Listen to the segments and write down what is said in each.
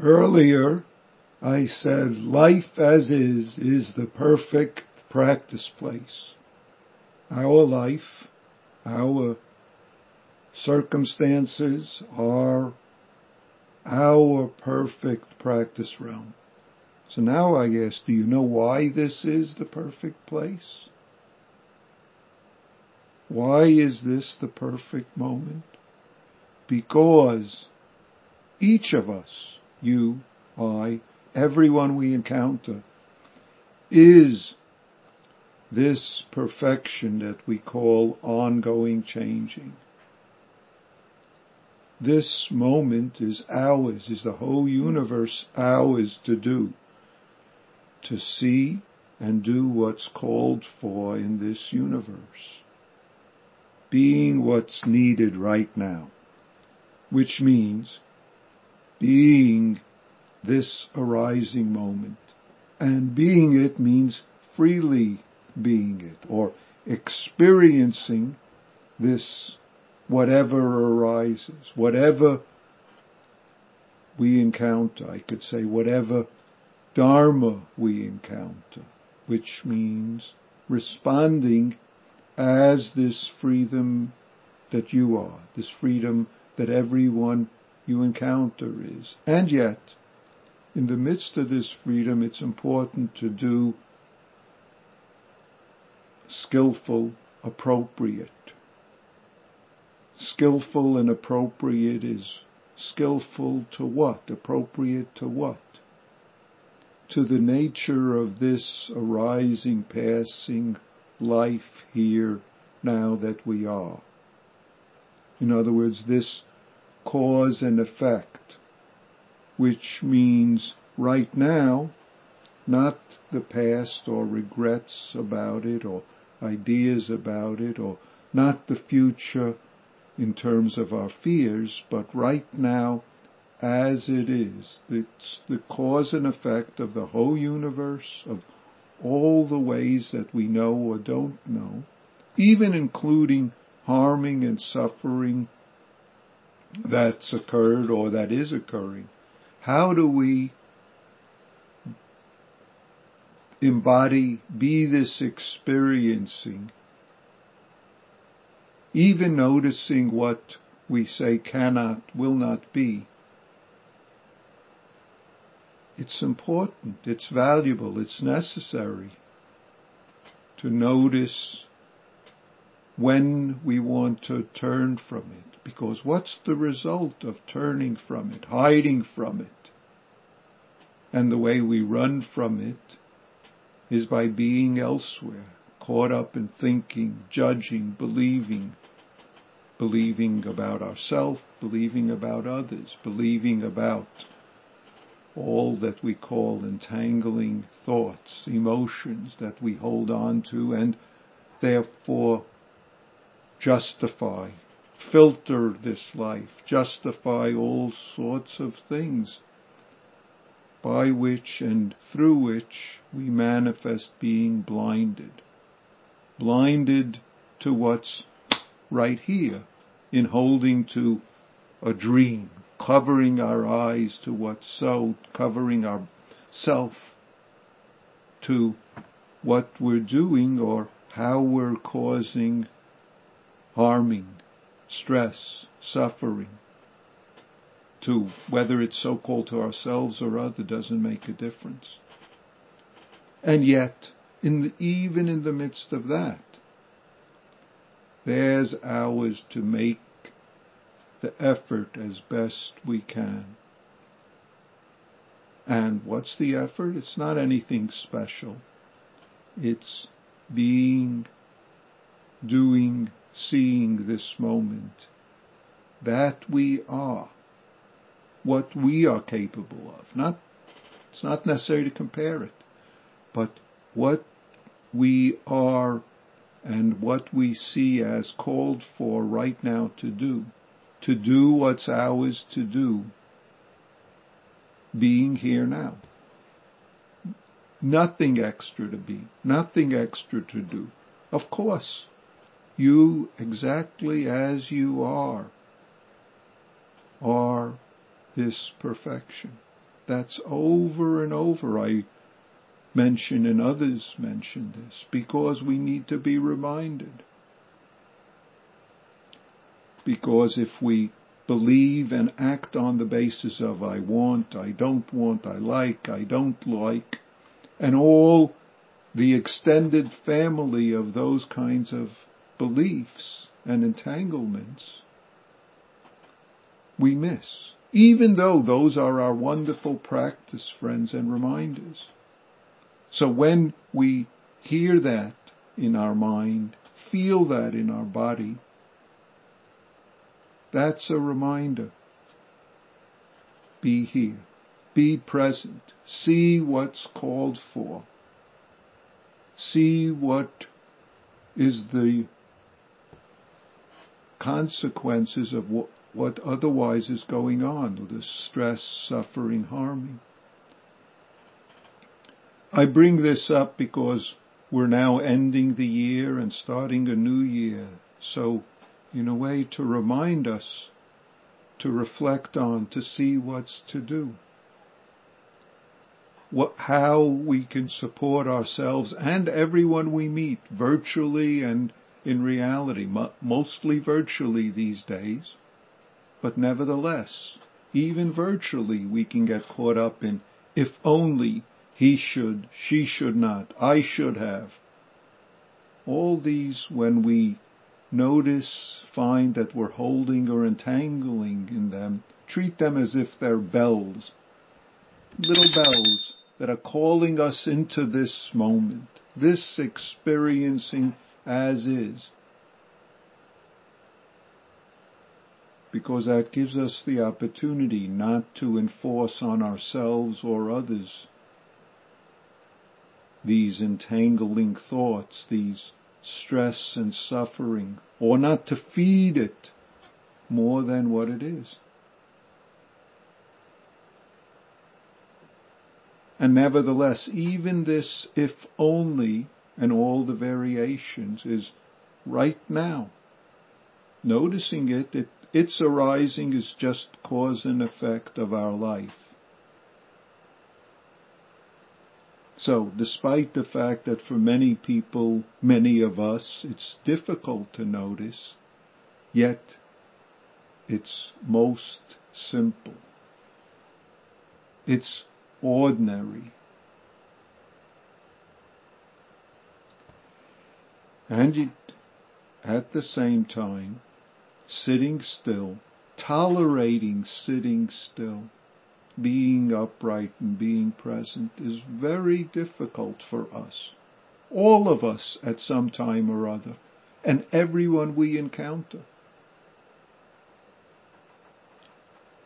Earlier, I said life as is is the perfect practice place. Our life, our circumstances are our perfect practice realm. So now I ask, do you know why this is the perfect place? Why is this the perfect moment? Because each of us, you, I, everyone we encounter, is this perfection that we call ongoing changing. This moment is ours, is the whole universe ours to do, to see and do what's called for in this universe. Being what's needed right now, which means being this arising moment. And being it means freely being it, or experiencing this whatever arises, whatever we encounter, I could say whatever dharma we encounter, which means responding as this freedom that you are, this freedom that everyone you encounter is. And yet, in the midst of this freedom, it's important to do skillful, appropriate. Skillful and appropriate is skillful to what? Appropriate to what? To the nature of this arising, passing life here now that we are. In other words, this cause and effect, which means right now, not the past or regrets about it or ideas about it or not the future in terms of our fears, but right now as it is. It's the cause and effect of the whole universe, of all the ways that we know or don't know, even including harming and suffering that's occurred or that is occurring. How do we embody, be this experiencing, even noticing what we say cannot, will not be. It's important, it's valuable, it's necessary to notice when we want to turn from it. Because what's the result of turning from it, hiding from it? And the way we run from it is by being elsewhere, caught up in thinking, judging, believing, believing about ourselves, believing about others, believing about all that we call entangling thoughts, emotions that we hold on to and therefore justify, filter this life, justify all sorts of things by which and through which we manifest being blinded. Blinded to what's right here in holding to a dream, covering our eyes to what's so, covering our self to what we're doing or how we're causing harming, stress, suffering, to whether it's so-called to ourselves or other doesn't make a difference. And yet, in the, even in the midst of that, there's ours to make the effort as best we can. And what's the effort? It's not anything special. It's being, doing, seeing this moment. That we are. What we are capable of. Not, it's not necessary to compare it, but what we are and what we see as called for right now to do. To do what's ours to do. Being here now. Nothing extra to be. Nothing extra to do. Of course, you exactly as you are, are this perfection. That's over and over. I mention and others mention this because we need to be reminded. Because if we believe and act on the basis of I want, I don't want, I like, I don't like, and all the extended family of those kinds of beliefs and entanglements, we miss. Even though those are our wonderful practice friends and reminders. So when we hear that in our mind, feel that in our body, that's a reminder. Be here. Be present. See what's called for. See what is the consequences of what, what otherwise is going on, the stress, suffering, harming. I bring this up because we're now ending the year and starting a new year. So, in a way, to remind us, to reflect on, to see what's to do. What, how we can support ourselves and everyone we meet virtually and in reality, mostly virtually these days. But nevertheless, even virtually we can get caught up in if only he should, she should not, I should have. All these when we notice, find that we're holding or entangling in them, treat them as if they're bells, little bells that are calling us into this moment, this experiencing as is. Because that gives us the opportunity not to enforce on ourselves or others these entangling thoughts, these stress and suffering, or not to feed it more than what it is. And nevertheless, even this if only and all the variations is right now. Noticing it, it its arising is just cause and effect of our life. So, despite the fact that for many people, many of us, it's difficult to notice, yet it's most simple. It's ordinary. And at the same time sitting still, tolerating sitting still, being upright and being present is very difficult for us. All of us at some time or other, and everyone we encounter.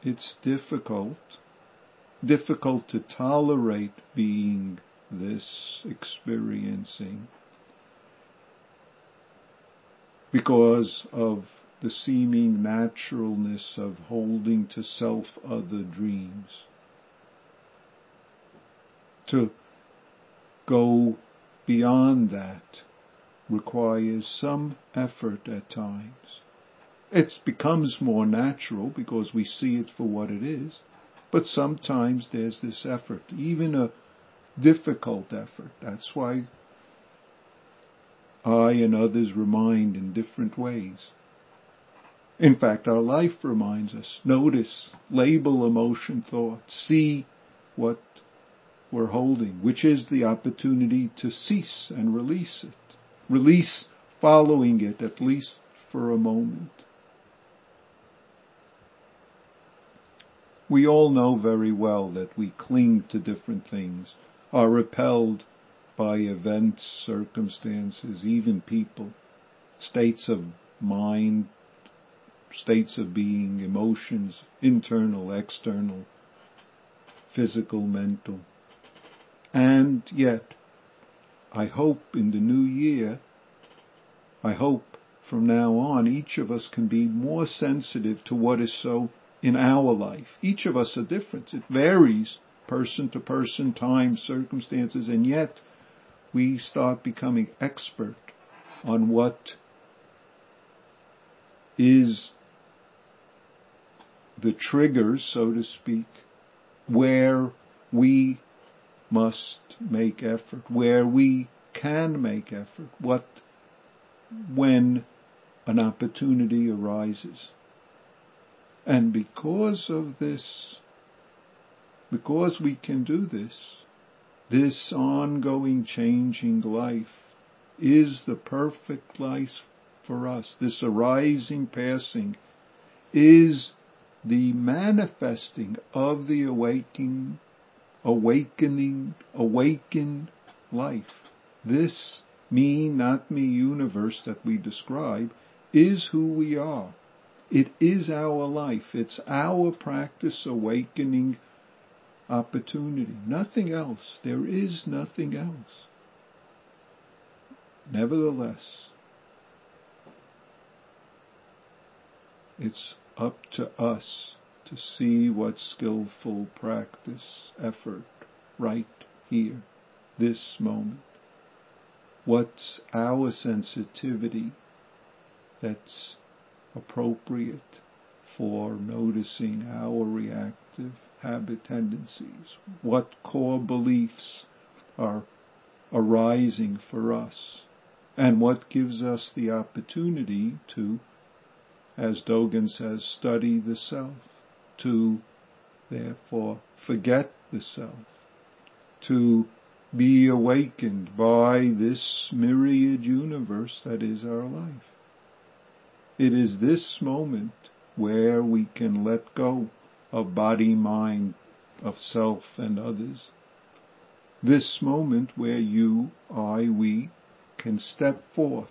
It's difficult, difficult to tolerate being this, experiencing because of the seeming naturalness of holding to self-other dreams. To go beyond that requires some effort at times. It becomes more natural because we see it for what it is, but sometimes there's this effort, even a difficult effort. That's why I and others remind in different ways. In fact, our life reminds us. Notice, label emotion, thought, see what we're holding, which is the opportunity to cease and release it. Release following it, at least for a moment. We all know very well that we cling to different things, are repelled by events, circumstances, even people, states of mind, states of being, emotions, internal, external, physical, mental. And yet, I hope in the new year, I hope from now on each of us can be more sensitive to what is so in our life. Each of us are different. It varies person to person, time, circumstances, and yet we start becoming expert on what is the triggers, so to speak, where we must make effort, where we can make effort, what, when an opportunity arises. And because of this, because we can do this, this ongoing changing life is the perfect life for us. This arising, passing is the manifesting of the awakening, awakening, awakened life. This me, not me universe that we describe is who we are. It is our life. It's our practice awakening opportunity. Nothing else. There is nothing else. Nevertheless, it's up to us to see what skillful practice, effort, right here, this moment. What's our sensitivity that's appropriate for noticing our reactive habit tendencies? What core beliefs are arising for us? And what gives us the opportunity to as Dogen says, study the self, to therefore forget the self, to be awakened by this myriad universe that is our life. It is this moment where we can let go of body, mind, of self and others. This moment where you, I, we can step forth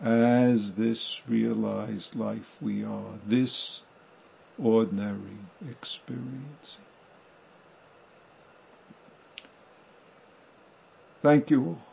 as this realized life we are, this ordinary experiencing. Thank you all.